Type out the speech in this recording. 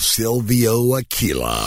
Silvio Aquila.